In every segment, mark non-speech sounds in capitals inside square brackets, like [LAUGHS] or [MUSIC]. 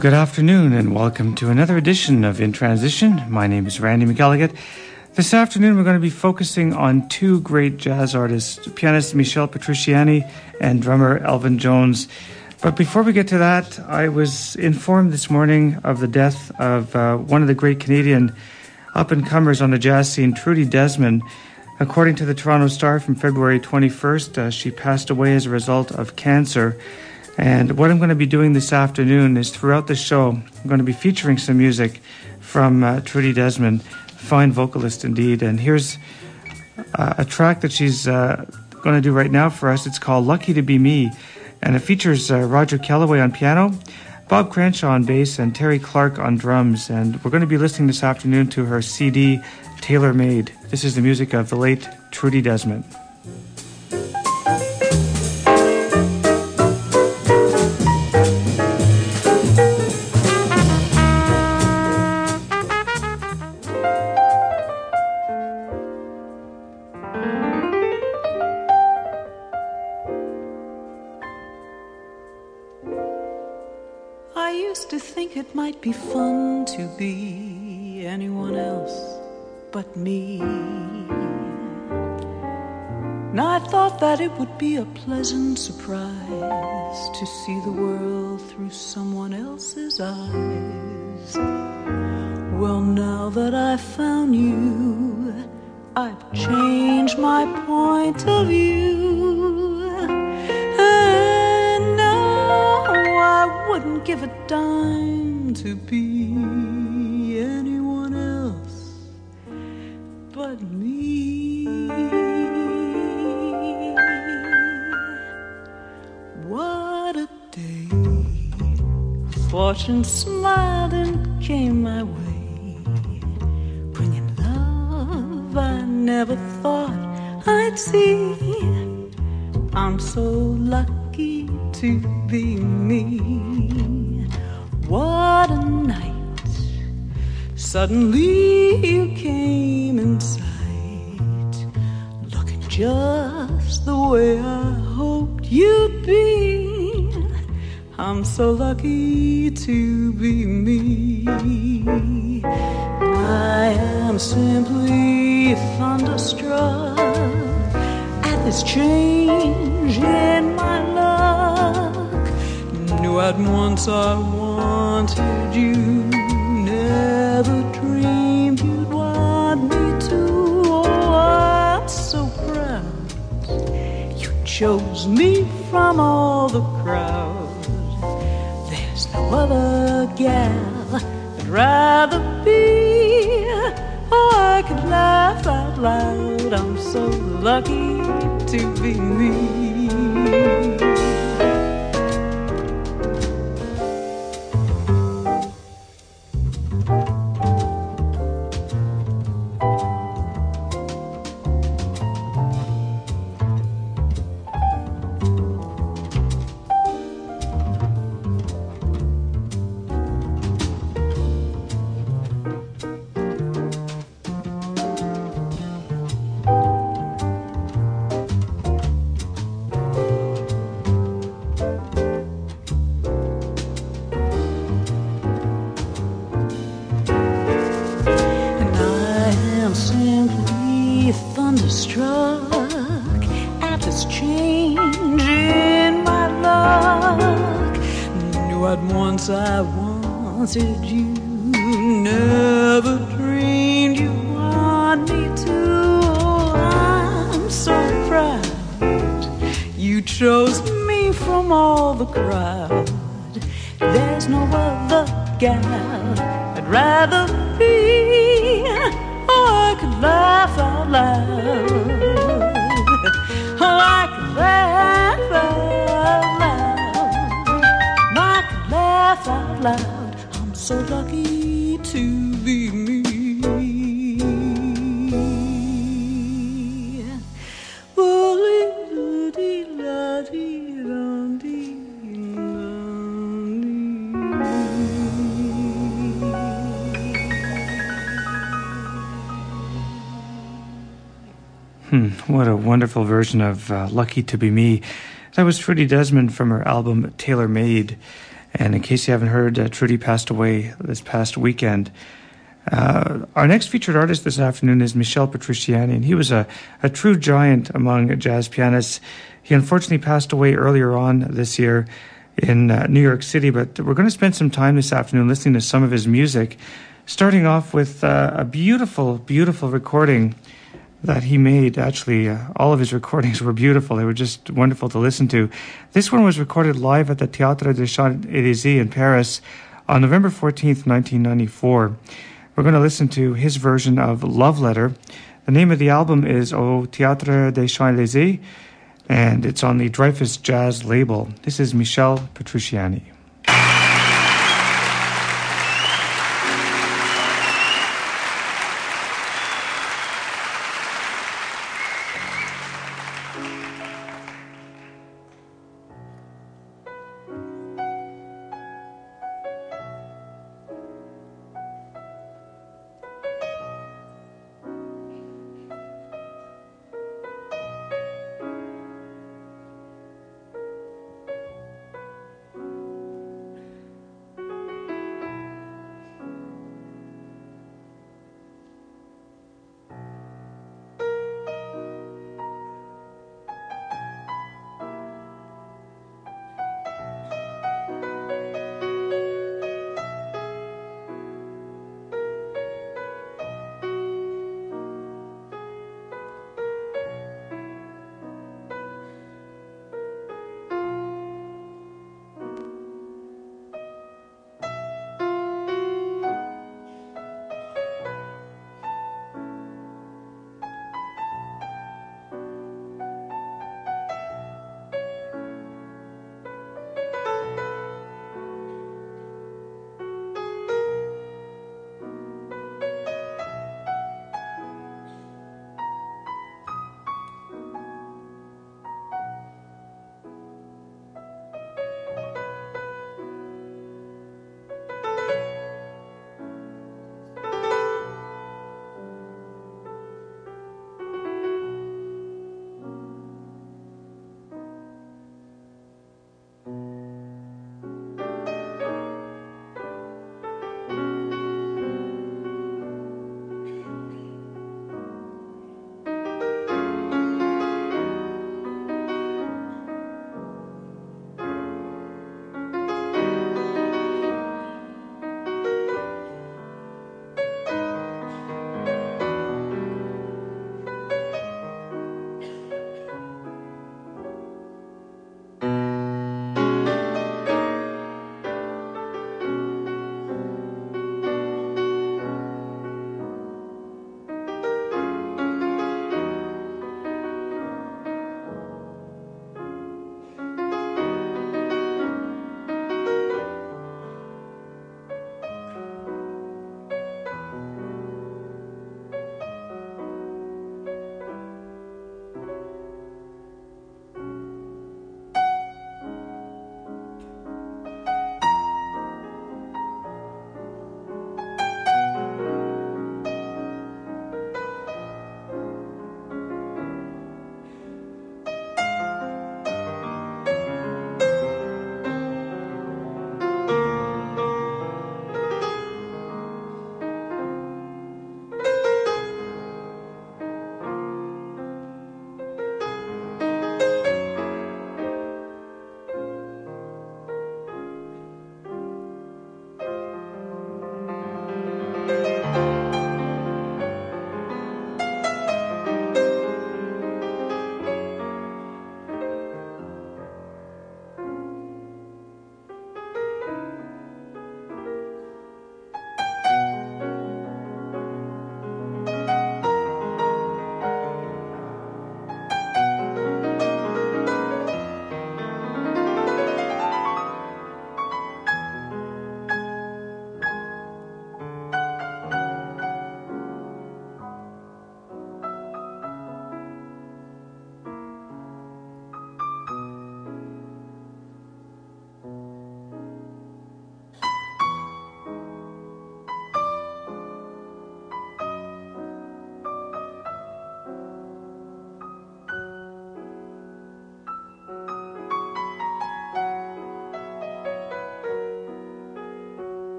Good afternoon and welcome to another edition of In Transition. My name is Randy McElligott. This afternoon we're going to be focusing on two great jazz artists, pianist Michel Petrucciani and drummer Elvin Jones. But before we get to that, I was informed this morning of the death of uh, one of the great Canadian up and comers on the jazz scene, Trudy Desmond. According to the Toronto Star from February 21st, uh, she passed away as a result of cancer. And what I'm going to be doing this afternoon is throughout the show, I'm going to be featuring some music from uh, Trudy Desmond, fine vocalist indeed. And here's uh, a track that she's uh, going to do right now for us. It's called Lucky to Be Me. And it features uh, Roger Kellaway on piano, Bob Cranshaw on bass, and Terry Clarke on drums. And we're going to be listening this afternoon to her CD, Tailor Made. This is the music of the late Trudy Desmond. To be anyone else but me. Now I thought that it would be a pleasant surprise to see the world through someone else's eyes. Well, now that I've found you, I've changed my point of view. And now I wouldn't give a dime to be but me. What a day! Fortune smiled and came my way, bringing love I never thought I'd see. I'm so lucky to be me. What a night. Suddenly you came in sight, looking just the way I hoped you'd be. I'm so lucky to be me. I am simply thunderstruck at this change in my luck. Knew at once I wanted you, never dreamed you'd want me to. Oh, I'm so proud you chose me from all the crowd. There's no other gal I'd rather be. Oh, I could laugh out loud. I'm so lucky to be me. Wonderful version of uh, Lucky to Be Me. That was Trudy Desmond from her album Tailor Made. And in case you haven't heard, uh, Trudy passed away this past weekend. Uh, our next featured artist this afternoon is Michel Petrucciani, and he was a, a true giant among jazz pianists. He unfortunately passed away earlier on this year in uh, New York City, but we're going to spend some time this afternoon listening to some of his music, starting off with uh, a beautiful, beautiful recording that he made. Actually, uh, all of his recordings [LAUGHS] were beautiful. They were just wonderful to listen to. This one was recorded live at the Théâtre des Champs-Élysées in Paris on November 14th, 1994. We're going to listen to his version of Love Letter. The name of the album is Au Théâtre des Champs-Élysées, and it's on the Dreyfus Jazz label. This is Michel Petrucciani.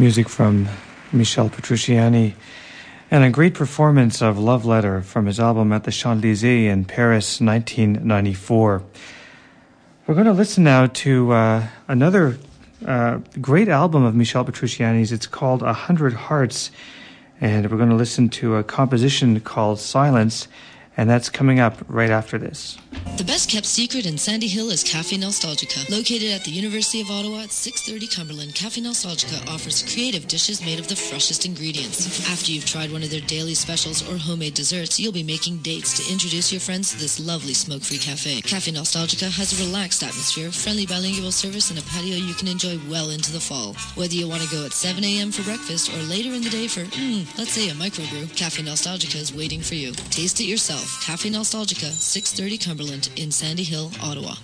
Music from Michel Petrucciani, and a great performance of Love Letter from his album at the Champs-Élysées in Paris, 1994. We're going to listen now to uh, another uh, great album of Michel Petrucciani's. It's called A Hundred Hearts, and we're going to listen to a composition called Silence and that's coming up right after this. The best kept secret in Sandy Hill is Cafe Nostalgica. Located at the University of Ottawa at 630 Cumberland, Cafe Nostalgica offers creative dishes made of the freshest ingredients. After you've tried one of their daily specials or homemade desserts, you'll be making dates to introduce your friends to this lovely smoke-free cafe. Cafe Nostalgica has a relaxed atmosphere, friendly bilingual service, and a patio you can enjoy well into the fall. Whether you want to go at 7 a.m. for breakfast or later in the day for, mm, let's say a microbrew, Cafe Nostalgica is waiting for you. Taste it yourself. Cafe Nostalgica, 630 Cumberland in Sandy Hill, Ottawa.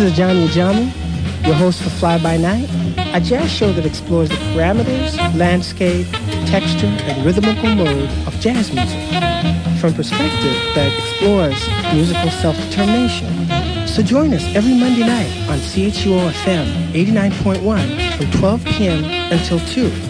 This is Johnny Ajami, your host for Fly By Night, a jazz show that explores the parameters, landscape, texture, and rhythmical mode of jazz music from perspective that explores musical self-determination. So join us every Monday night on CHUO FM 89.1 from 12 p.m. until 2.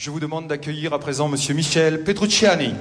Je vous demande d'accueillir à présent monsieur Michel Petrucciani.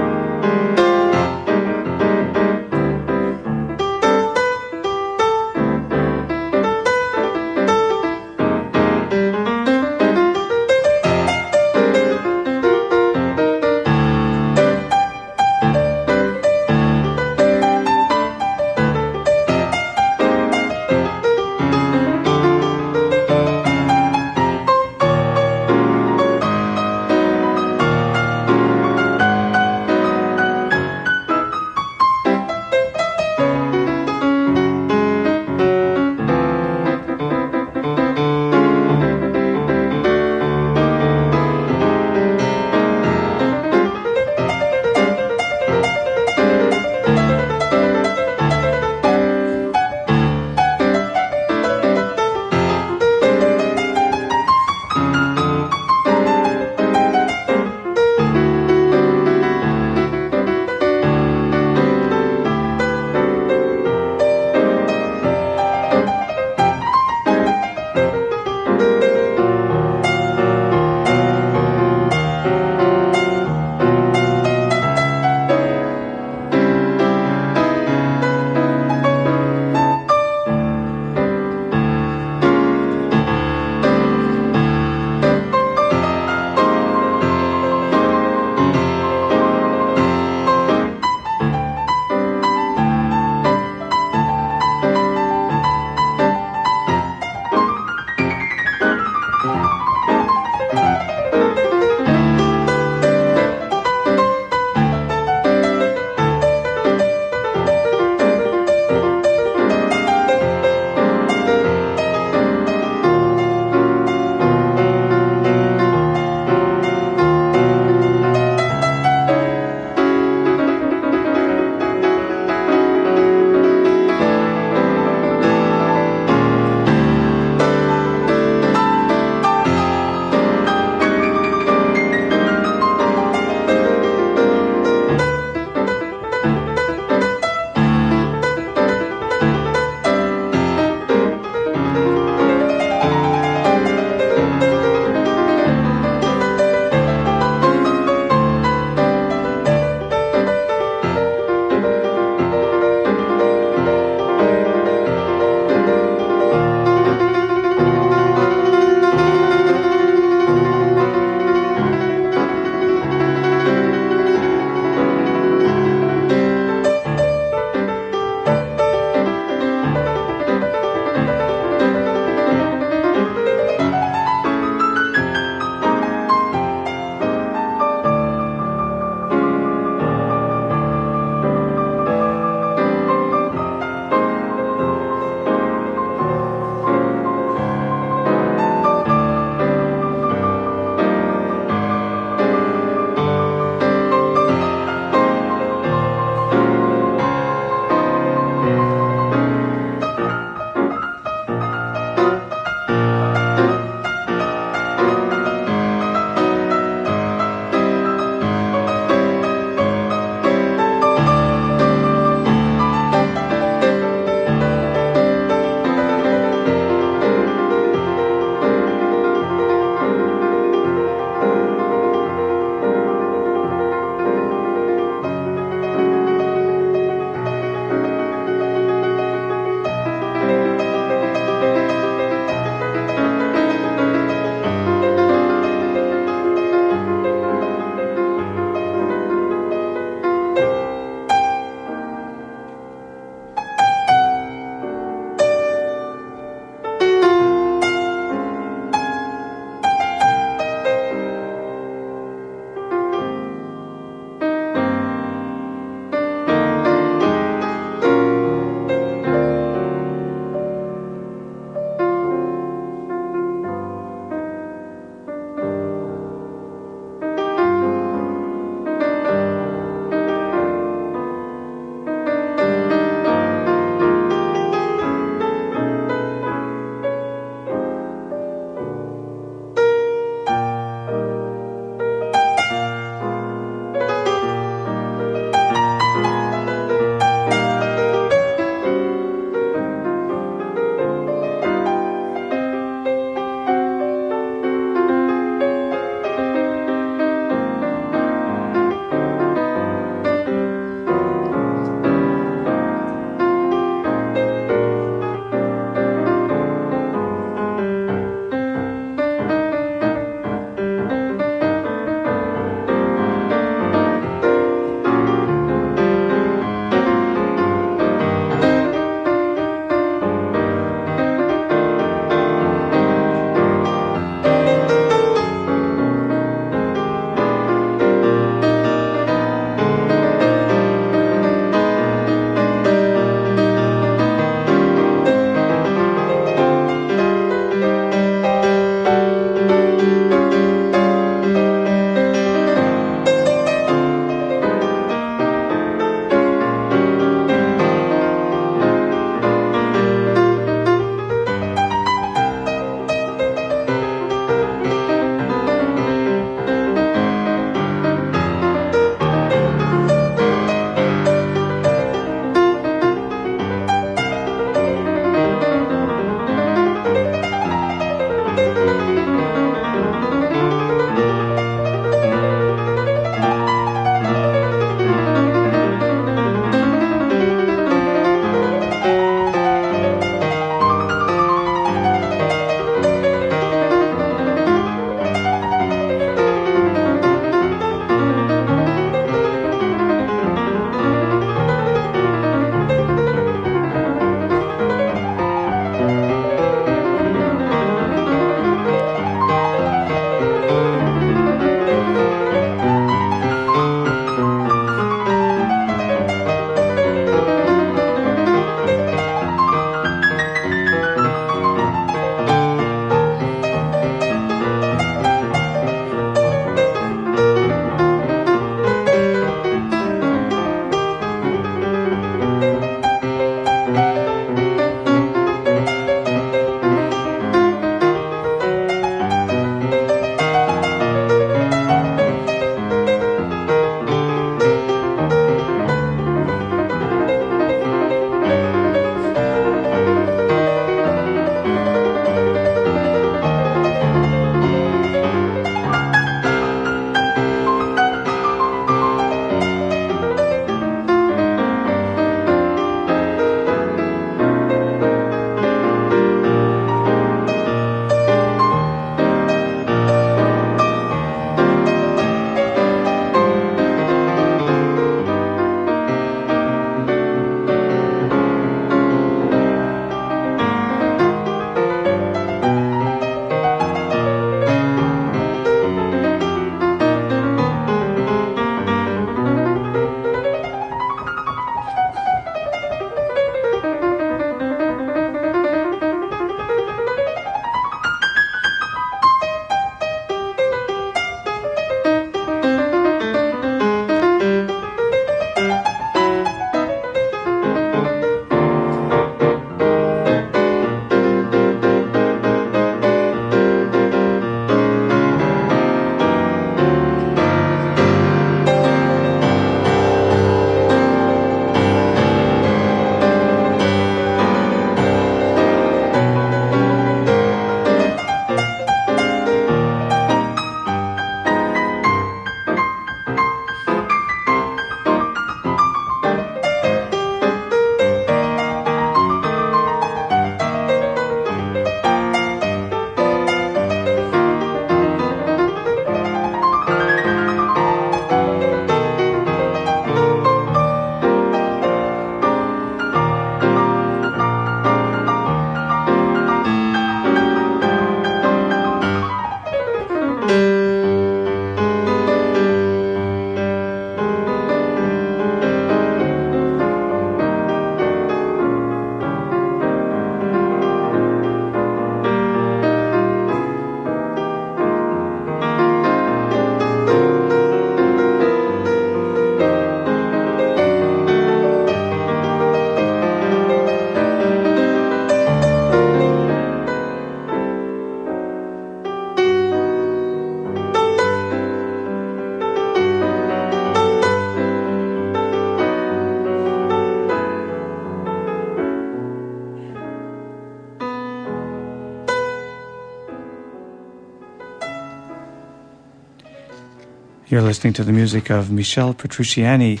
You're listening to the music of Michel Petrucciani.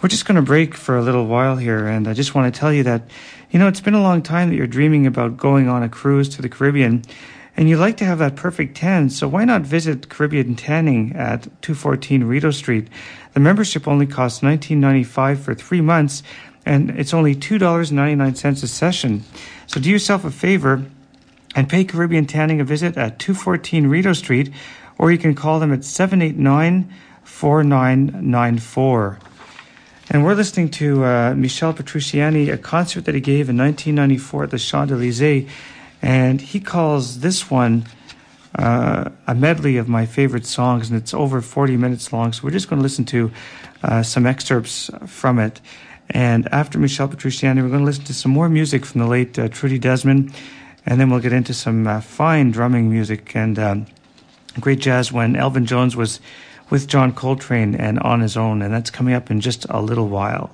We're just going to break for a little while here, and I just want to tell you that, you know, it's been a long time that you're dreaming about going on a cruise to the Caribbean, and you like to have that perfect tan, so why not visit Caribbean Tanning at 214 Rideau Street? The membership only costs $19.95 for three months, and it's only $2.99 a session. So do yourself a favor and pay Caribbean Tanning a visit at 214 Rideau Street, or you can call them at 789 4994. And we're listening to uh, Michel Petrucciani, a concert that he gave in 1994 at the Champs Elysees. And he calls this one uh, a medley of my favorite songs, and it's over 40 minutes long. So we're just going to listen to uh, some excerpts from it. And after Michel Petrucciani, we're going to listen to some more music from the late uh, Trudy Desmond. And then we'll get into some uh, fine drumming music and um, great jazz when Elvin Jones was with John Coltrane and on his own, and that's coming up in just a little while.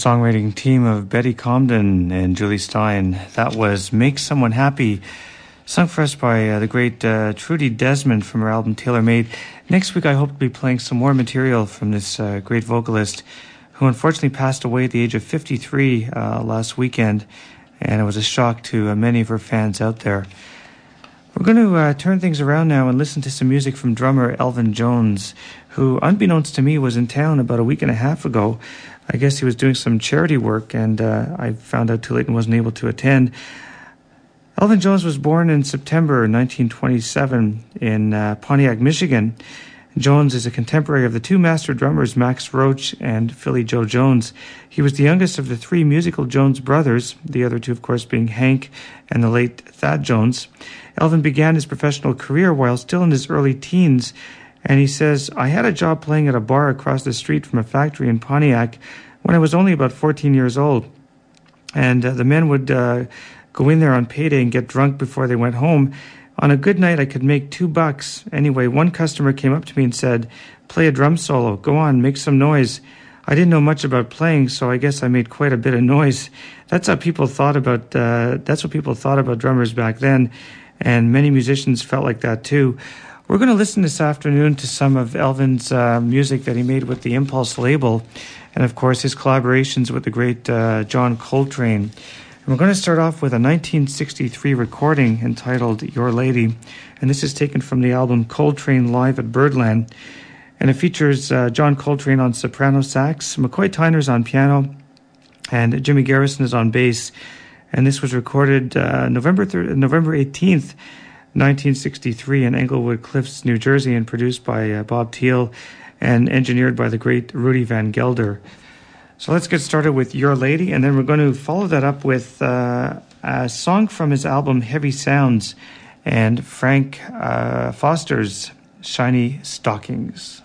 Songwriting team of Betty Comden and Jule Styne. That was Make Someone Happy, sung for us by uh, the great uh, Trudy Desmond from her album Tailor Made. Next week, I hope to be playing some more material from this uh, great vocalist who unfortunately passed away at the age of 53 uh, last weekend, and it was a shock to uh, many of her fans out there. We're going to uh, turn things around now and listen to some music from drummer Elvin Jones, who, unbeknownst to me, was in town about a week and a half ago I guess he was doing some charity work, and uh, I found out too late and wasn't able to attend. Elvin Jones was born in September 1927 in uh, Pontiac, Michigan. Jones is a contemporary of the two master drummers Max Roach and Philly Joe Jones. He was the youngest of the three musical Jones brothers, the other two, of course, being Hank and the late Thad Jones. Elvin began his professional career while still in his early teens and he says, I had a job playing at a bar across the street from a factory in Pontiac when I was only about 14 years old. And uh, the men would uh, go in there on payday and get drunk before they went home. On a good night, I could make two bucks. Anyway, one customer came up to me and said, Play a drum solo. Go on, make some noise. I didn't know much about playing, so I guess I made quite a bit of noise. That's how people thought about. Uh, that's what people thought about drummers back then, and many musicians felt like that too. We're going to listen this afternoon to some of Elvin's uh, music that he made with the Impulse label, and of course his collaborations with the great uh, John Coltrane. And we're going to start off with a 1963 recording entitled Your Lady, and this is taken from the album Coltrane Live at Birdland. And it features uh, John Coltrane on soprano sax, McCoy Tyner's on piano, and Jimmy Garrison is on bass. And this was recorded uh, November thir- November 18th, 1963 in Englewood Cliffs, New Jersey, and produced by uh, Bob Thiele and engineered by the great Rudy Van Gelder. So let's get started with Your Lady, and then we're going to follow that up with uh, a song from his album Heavy Sounds and Frank uh, Foster's Shiny Stockings.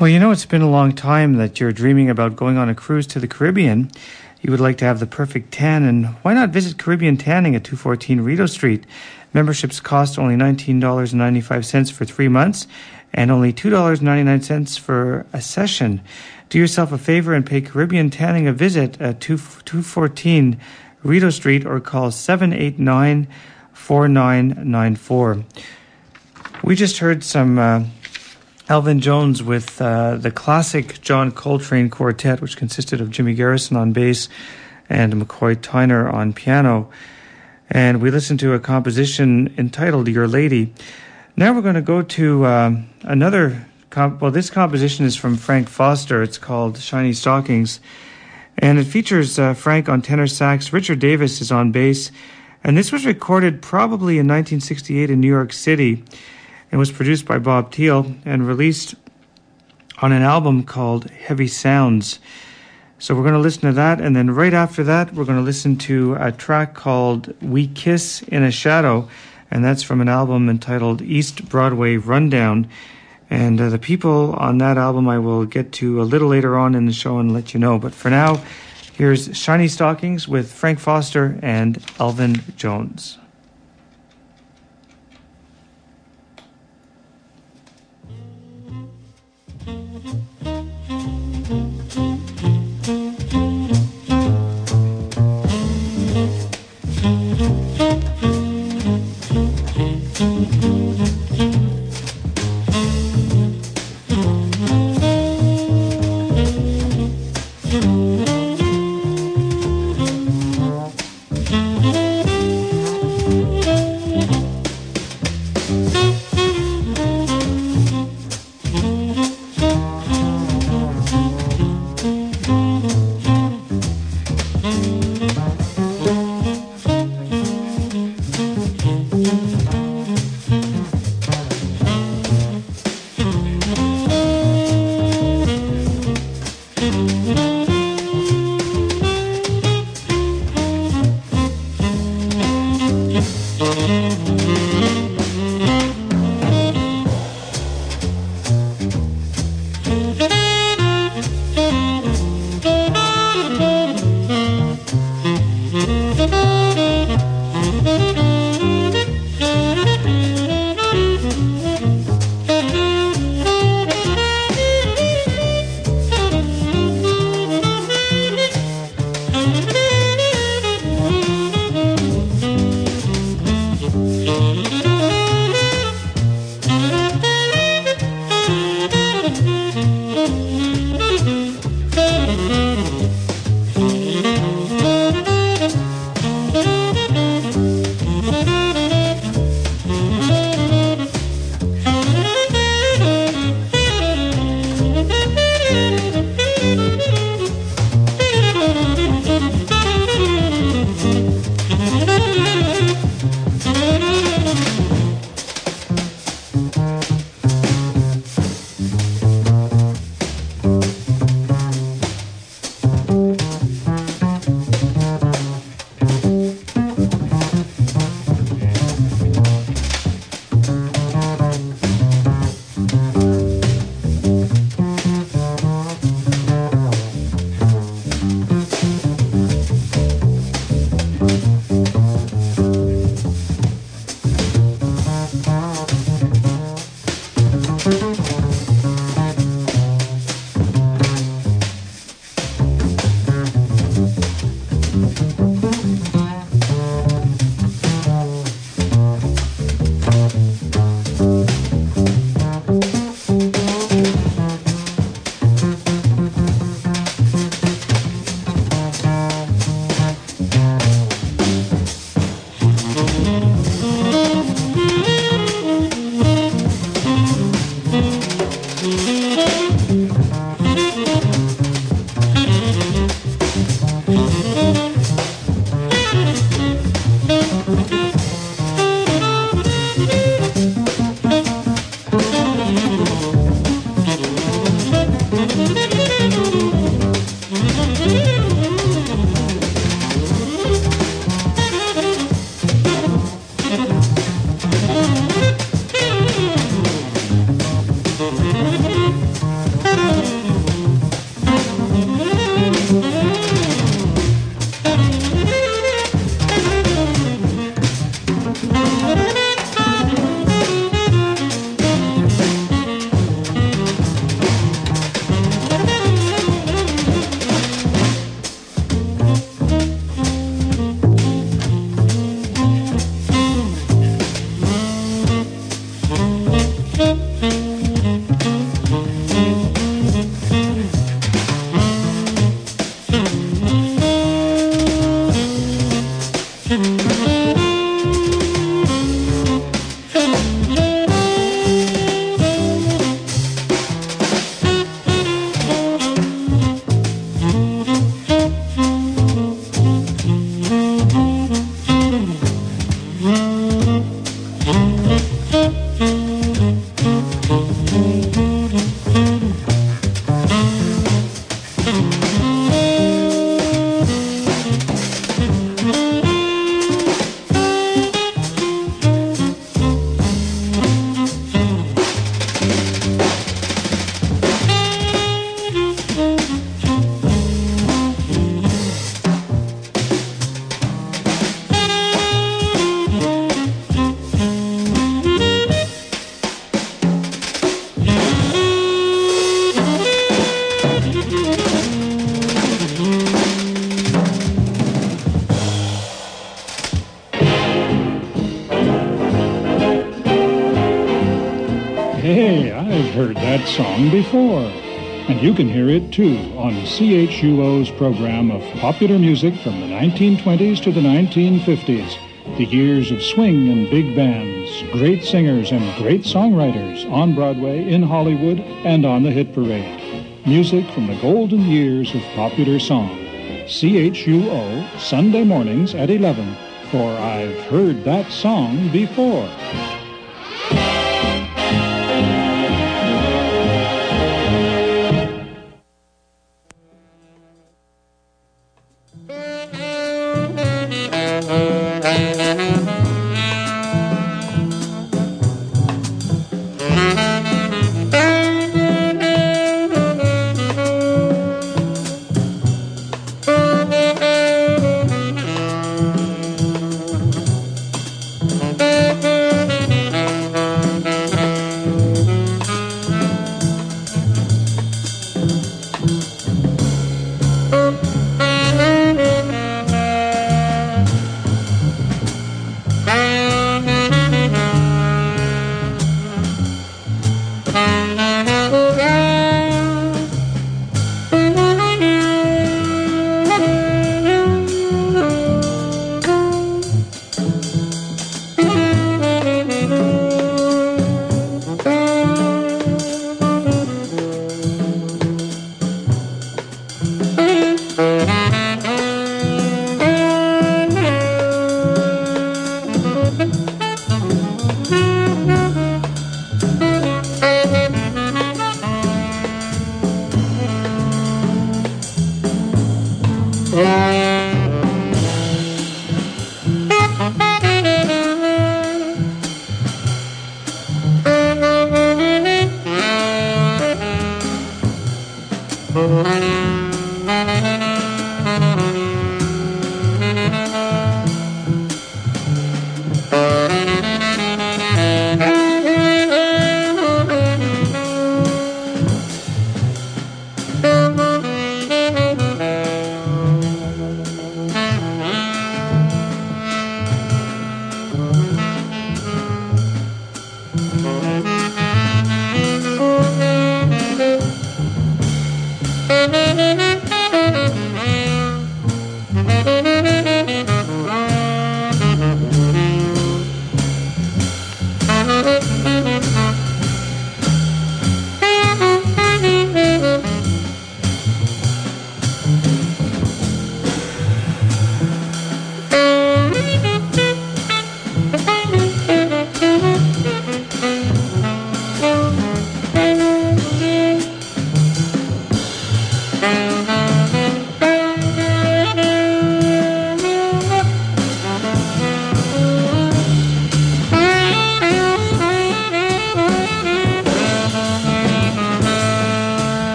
Well, you know, it's been a long time that you're dreaming about going on a cruise to the Caribbean. You would like to have the perfect tan, and why not visit Caribbean Tanning at 214 Rideau Street? Memberships cost only $19.95 for three months and only $2.99 for a session. Do yourself a favor and pay Caribbean Tanning a visit at 214 Rideau Street or call 789 4994. We just heard some. Uh, Elvin Jones with uh, the classic John Coltrane Quartet, which consisted of Jimmy Garrison on bass and McCoy Tyner on piano. And we listened to a composition entitled Your Lady. Now we're going to go to um, another. Comp- well, this composition is from Frank Foster. It's called Shiny Stockings. And it features uh, Frank on tenor sax. Richard Davis is on bass. And this was recorded probably in 1968 in New York City. It was produced by Bob Thiele and released on an album called Heavy Sounds. So we're going to listen to that, and then right after that, we're going to listen to a track called We Kiss in a Shadow, and that's from an album entitled East Broadway Rundown. And uh, the people on that album I will get to a little later on in the show and let you know. But for now, here's Shiny Stockings with Frank Foster and Elvin Jones. Song before. And you can hear it too on CHUO's program of popular music from the 1920s to the 1950s. The years of swing and big bands, great singers and great songwriters on Broadway, in Hollywood, and on the hit parade. Music from the golden years of popular song. CHUO, Sunday mornings at 11 for I've Heard That Song Before.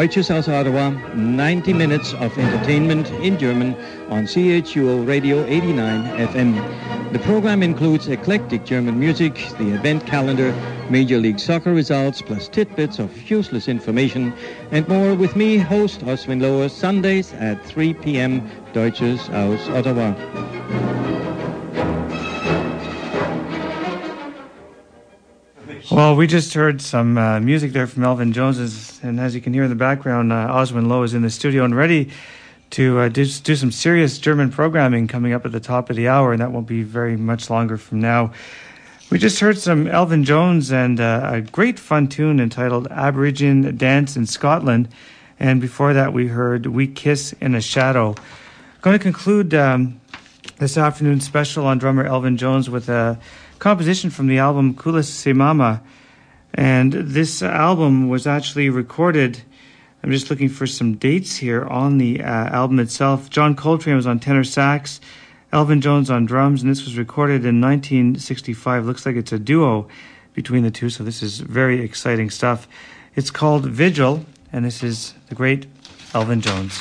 Deutsches aus Ottawa, 90 minutes of entertainment in German on CHUO Radio 89 FM. The program includes eclectic German music, the event calendar, Major League Soccer results, plus tidbits of useless information, and more with me, host Oswin Lower, Sundays at 3 p.m. Deutsches aus Ottawa. Well, we just heard some uh, music there from Elvin And as you can hear in the background, uh, Oswin Lowe is in the studio and ready to uh, do, do some serious German programming coming up at the top of the hour, and that won't be very much longer from now. We just heard some Elvin Jones and uh, a great fun tune entitled Aborigine Dance in Scotland, and before that, we heard We Kiss in a Shadow. Going to conclude um, this afternoon's special on drummer Elvin Jones with a composition from the album Kulu Sé Mama. And this album was actually recorded. I'm just looking for some dates here on the uh, album itself. John Coltrane was on tenor sax, Elvin Jones on drums, and this was recorded in 1965. Looks like it's a duo between the two, so this is very exciting stuff. It's called Vigil, and this is the great Elvin Jones.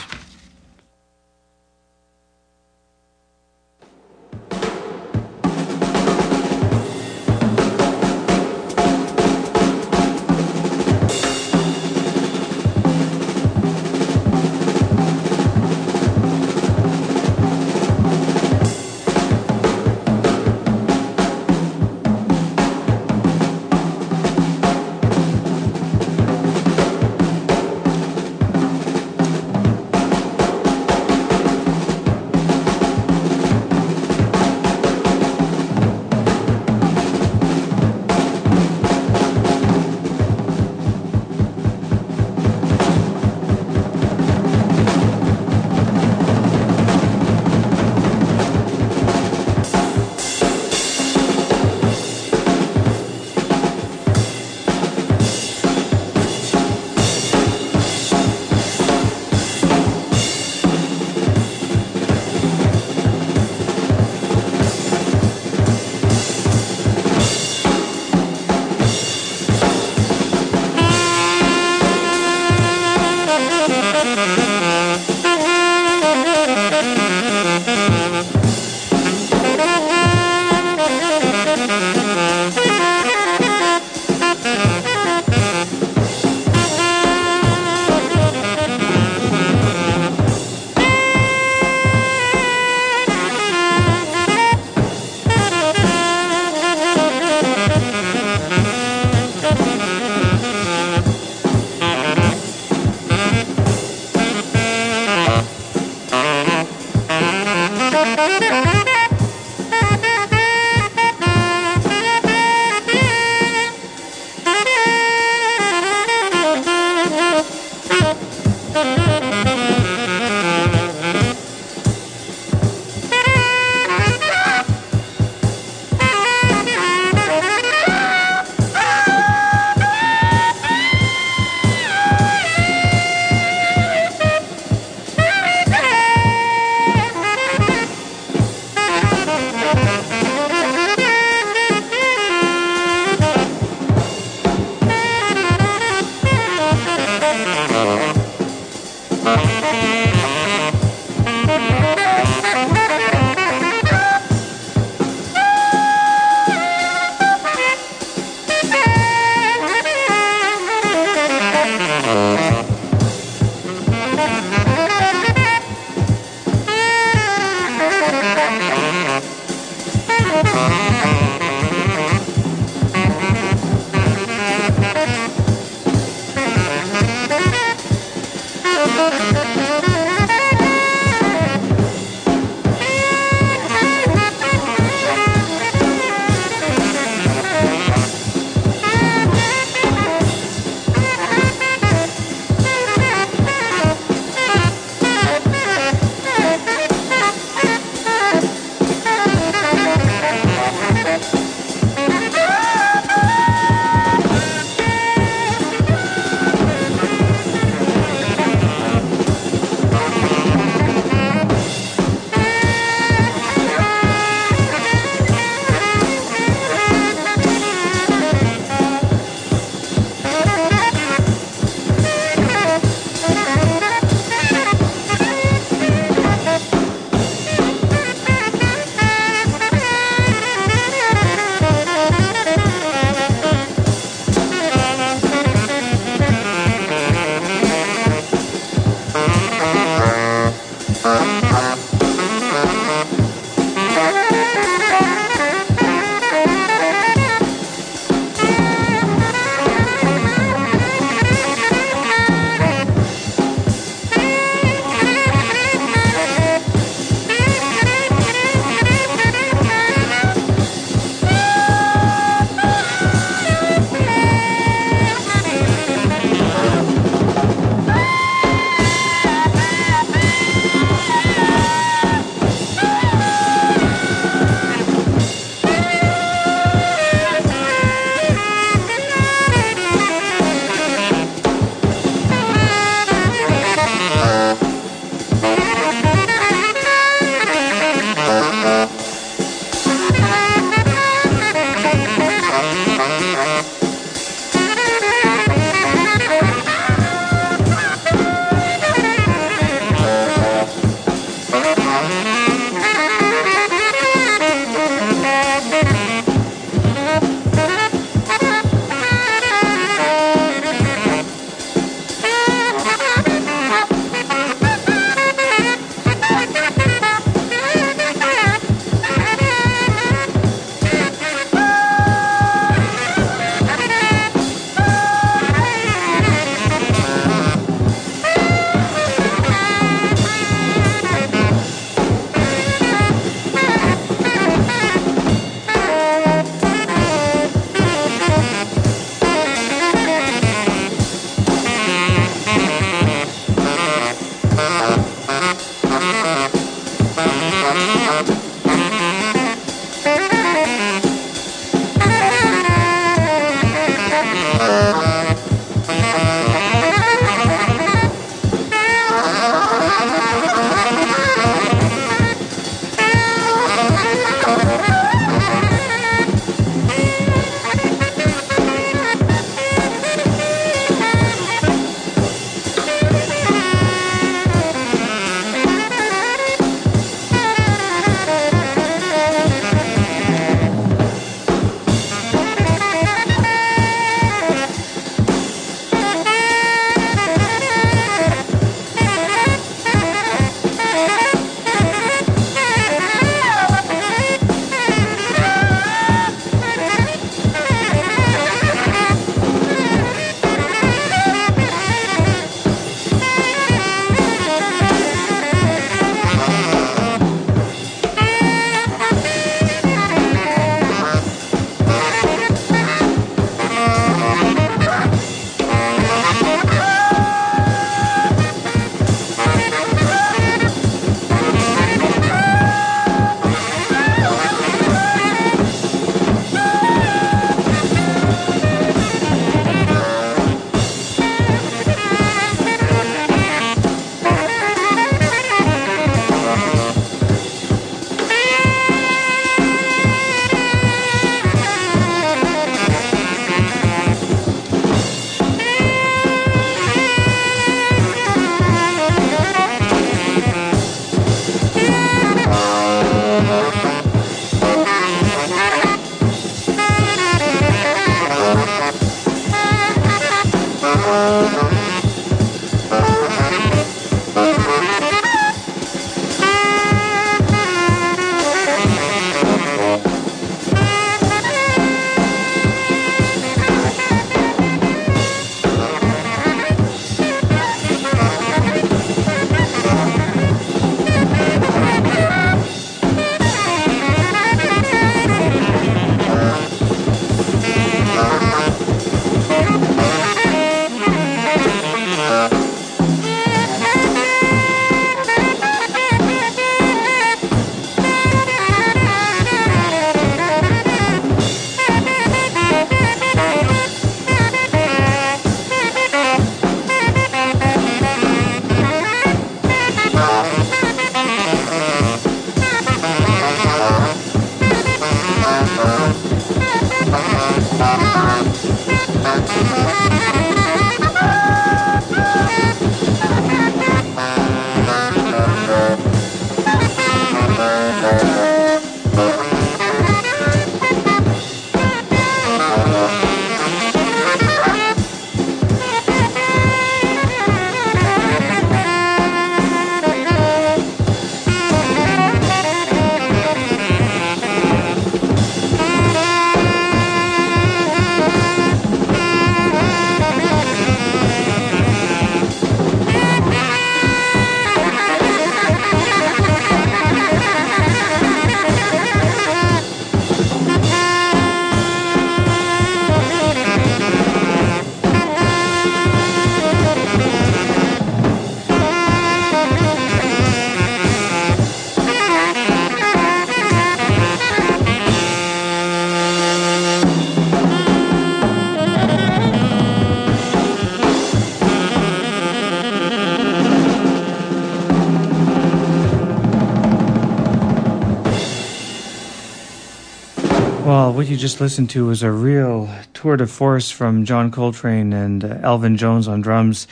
Just listened to was a real tour de force from John Coltrane and uh, Elvin Jones on drums.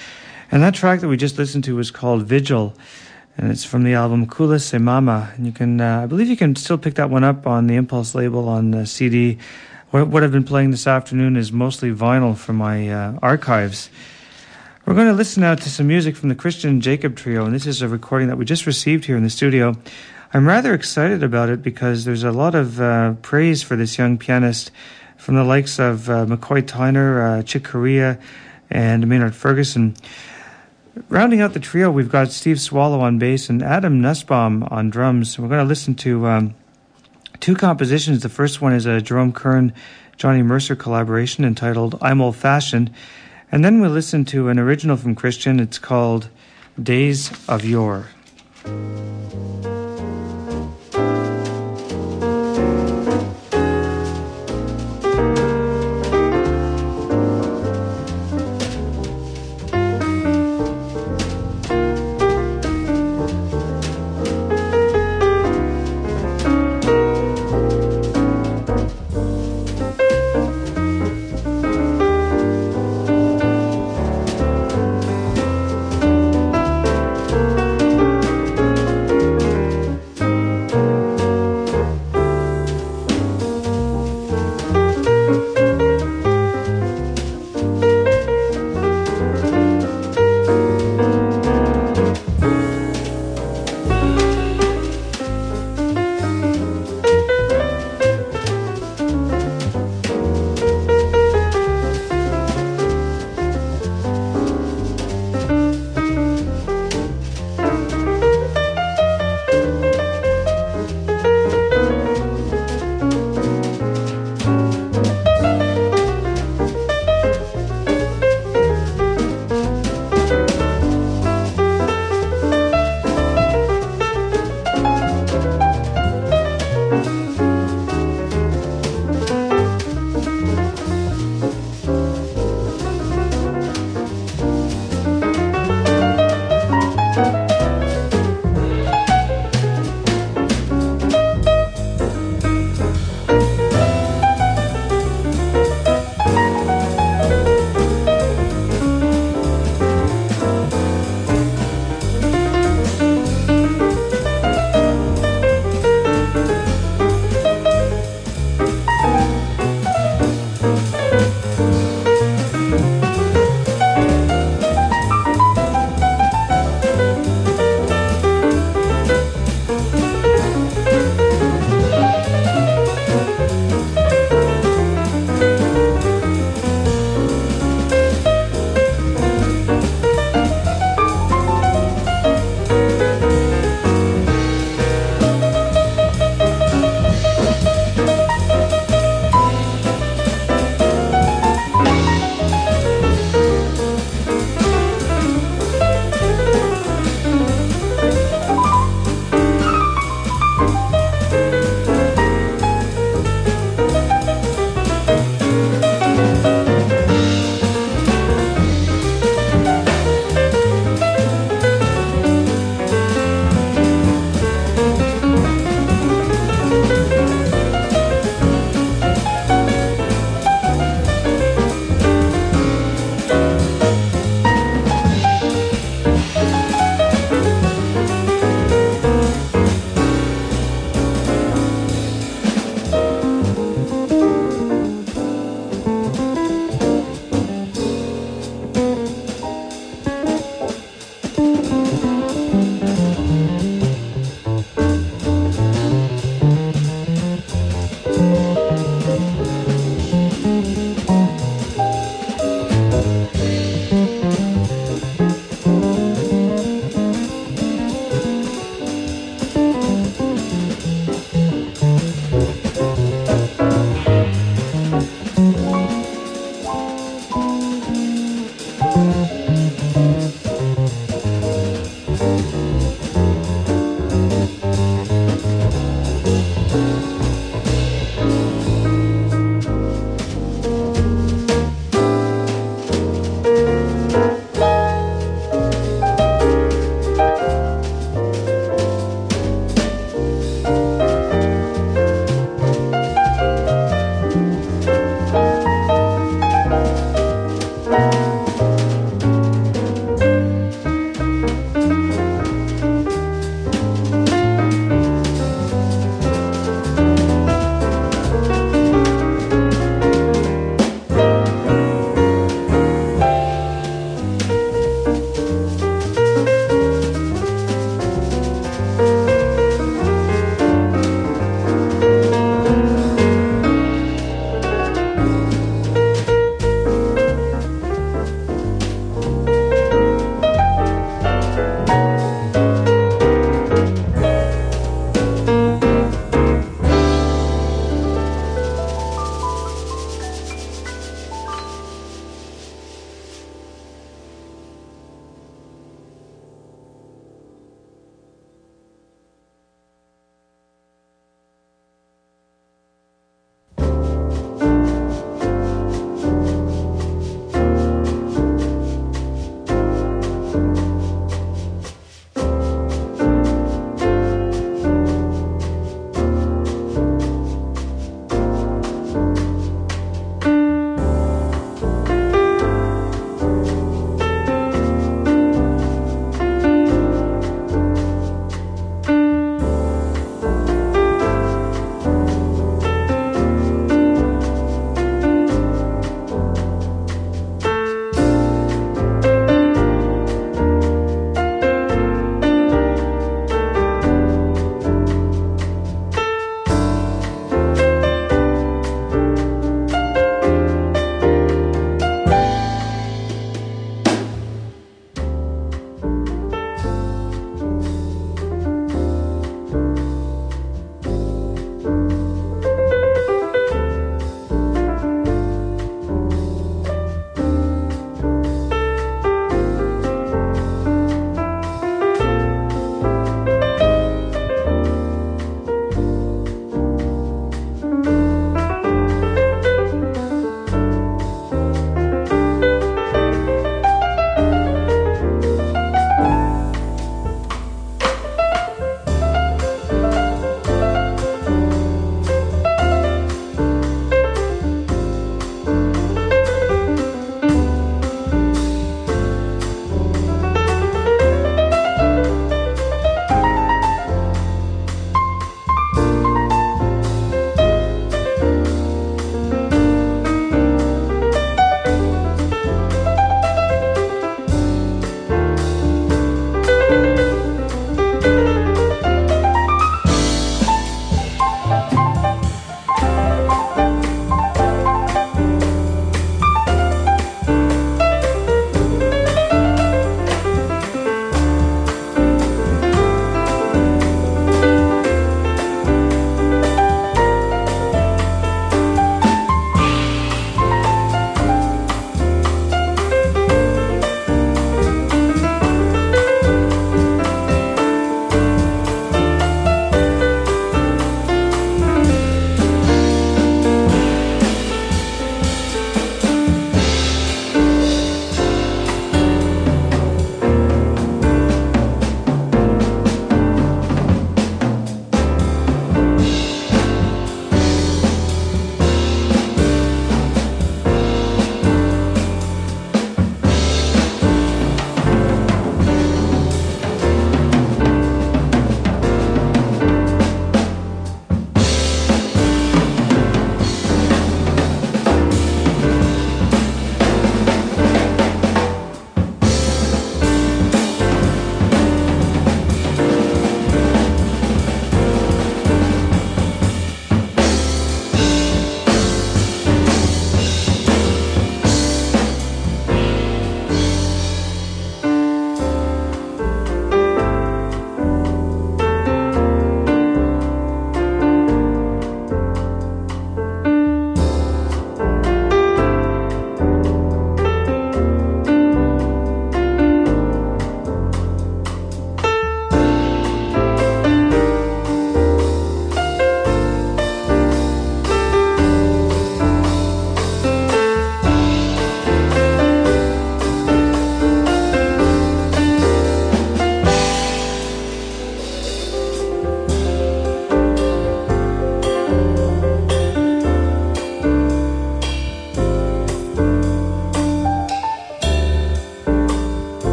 And that track that we just listened to was called Vigil, and it's from the album Kulu Sé Mama. And you can, uh, I believe you can still pick that one up on the Impulse label on the CD. What, what I've been playing this afternoon is mostly vinyl from my uh, archives. We're going to listen now to some music from the Christian Jacob Trio, and this is a recording that we just received here in the studio. I'm rather excited about it because there's a lot of uh, praise for this young pianist from the likes of uh, McCoy Tyner, uh, Chick Corea, and Maynard Ferguson. Rounding out the trio, we've got Steve Swallow on bass and Adam Nussbaum on drums. We're going to listen to um, two compositions. The first one is a Jerome Kern, Johnny Mercer collaboration entitled I'm Old Fashioned. And then we'll listen to an original from Christian. It's called Days of Yore.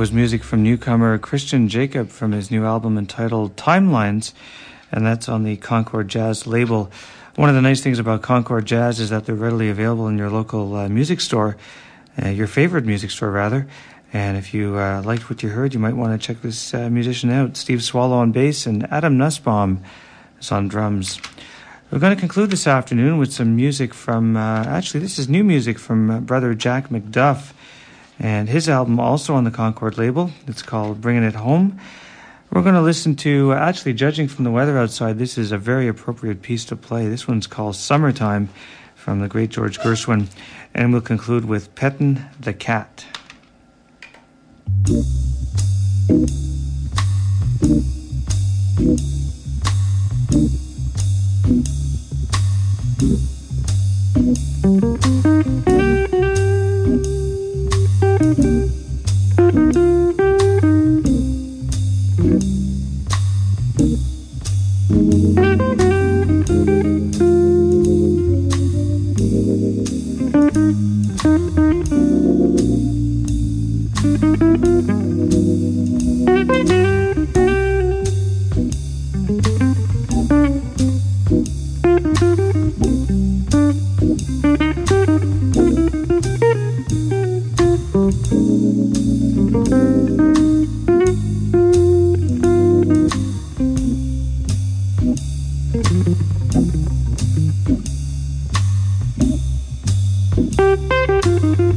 Was music from newcomer Christian Jacob from his new album entitled Timelines, and that's on the Concord Jazz label. One of the nice things about Concord Jazz is that they're readily available in your local uh, music store, uh, your favorite music store, rather. And if you uh, liked what you heard, you might want to check this uh, musician out. Steve Swallow on bass and Adam Nussbaum is on drums. We're going to conclude this afternoon with some music from, uh, actually, this is new music from uh, brother Jack McDuff and his album also on the Concord label. It's called Bringing It Home. We're going to listen to, actually, judging from the weather outside, this is a very appropriate piece to play. This one's called Summertime from the great George Gershwin. And we'll conclude with Pettin the Cat. Música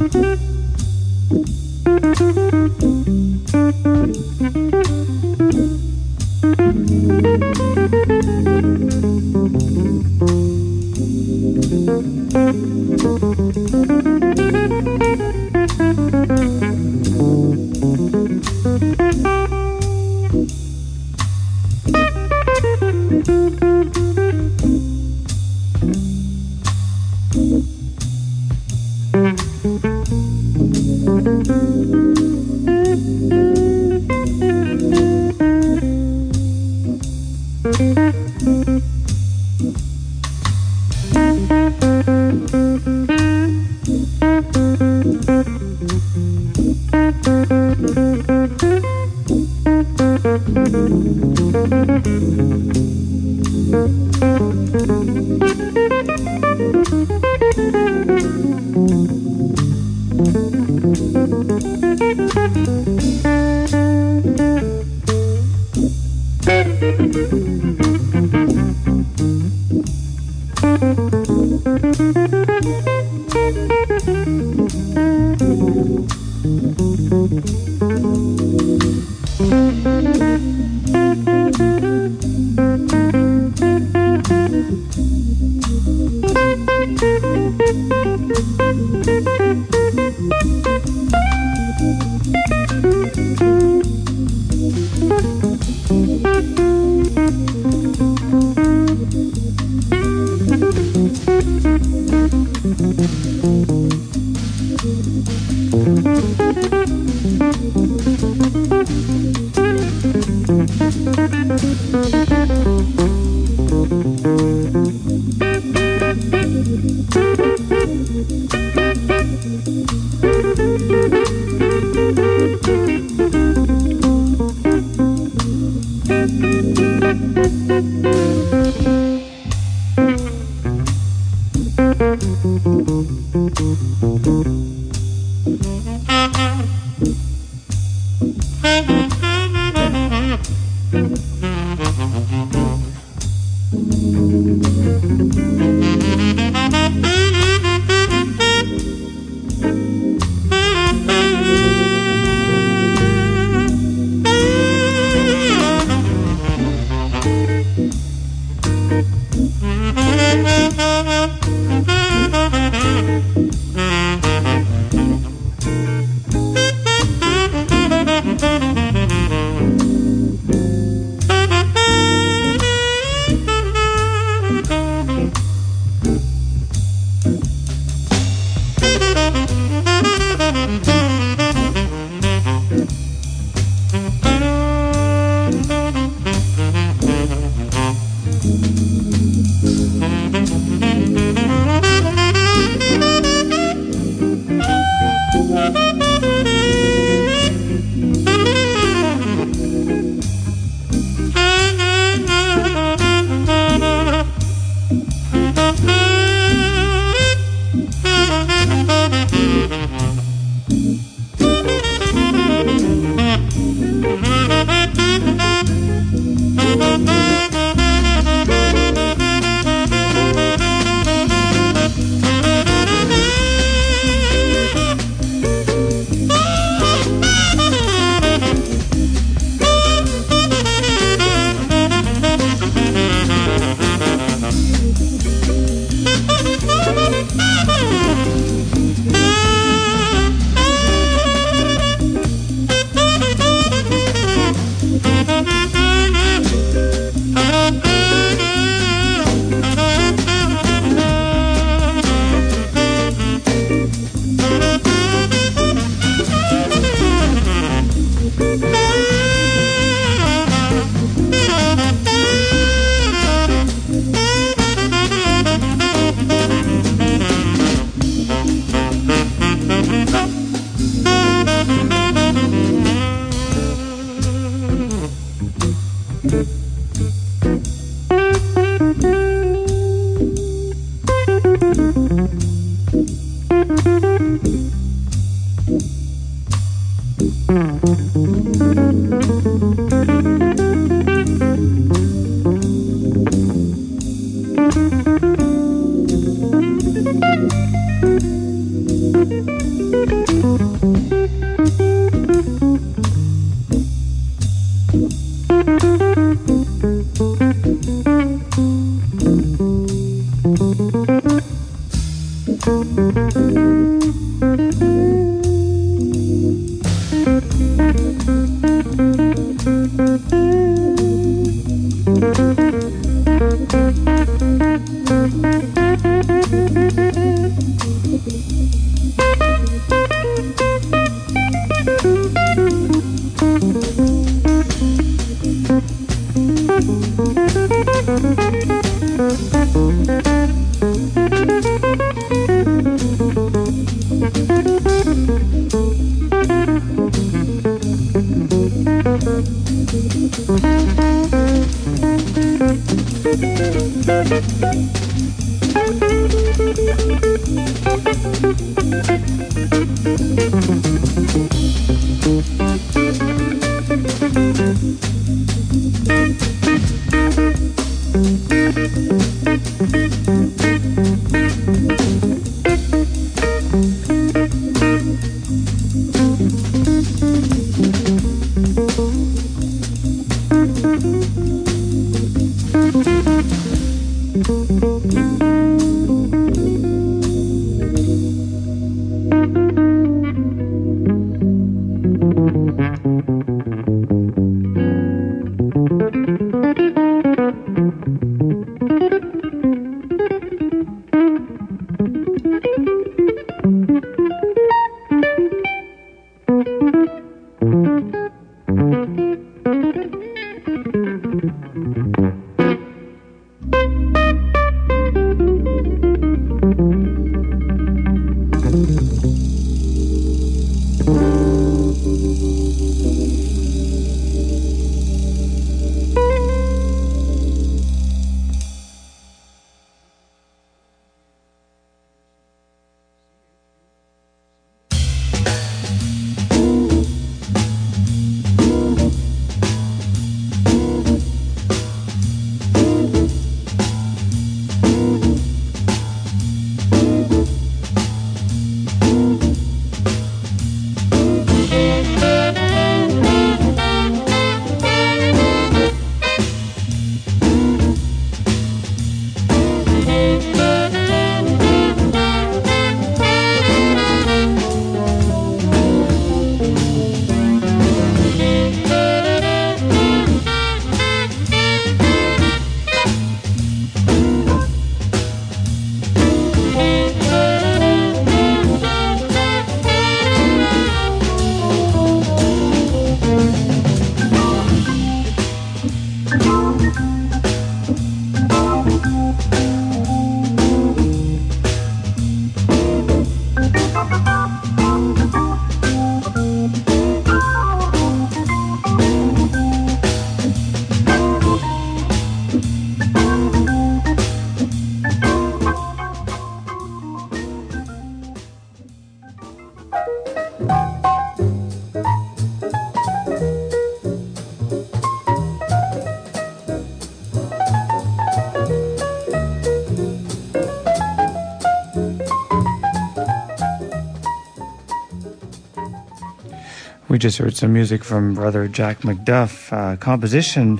just heard some music from brother Jack McDuff, uh, composition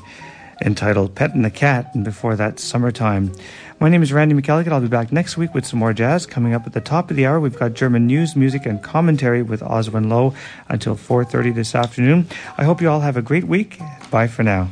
entitled Petting the Cat, and before that, Summertime. My name is Randy McElligott. I'll be back next week with some more jazz. Coming up at the top of the hour, we've got German news, music, and commentary with Oswin Lowe until 4.30 this afternoon. I hope you all have a great week. Bye for now.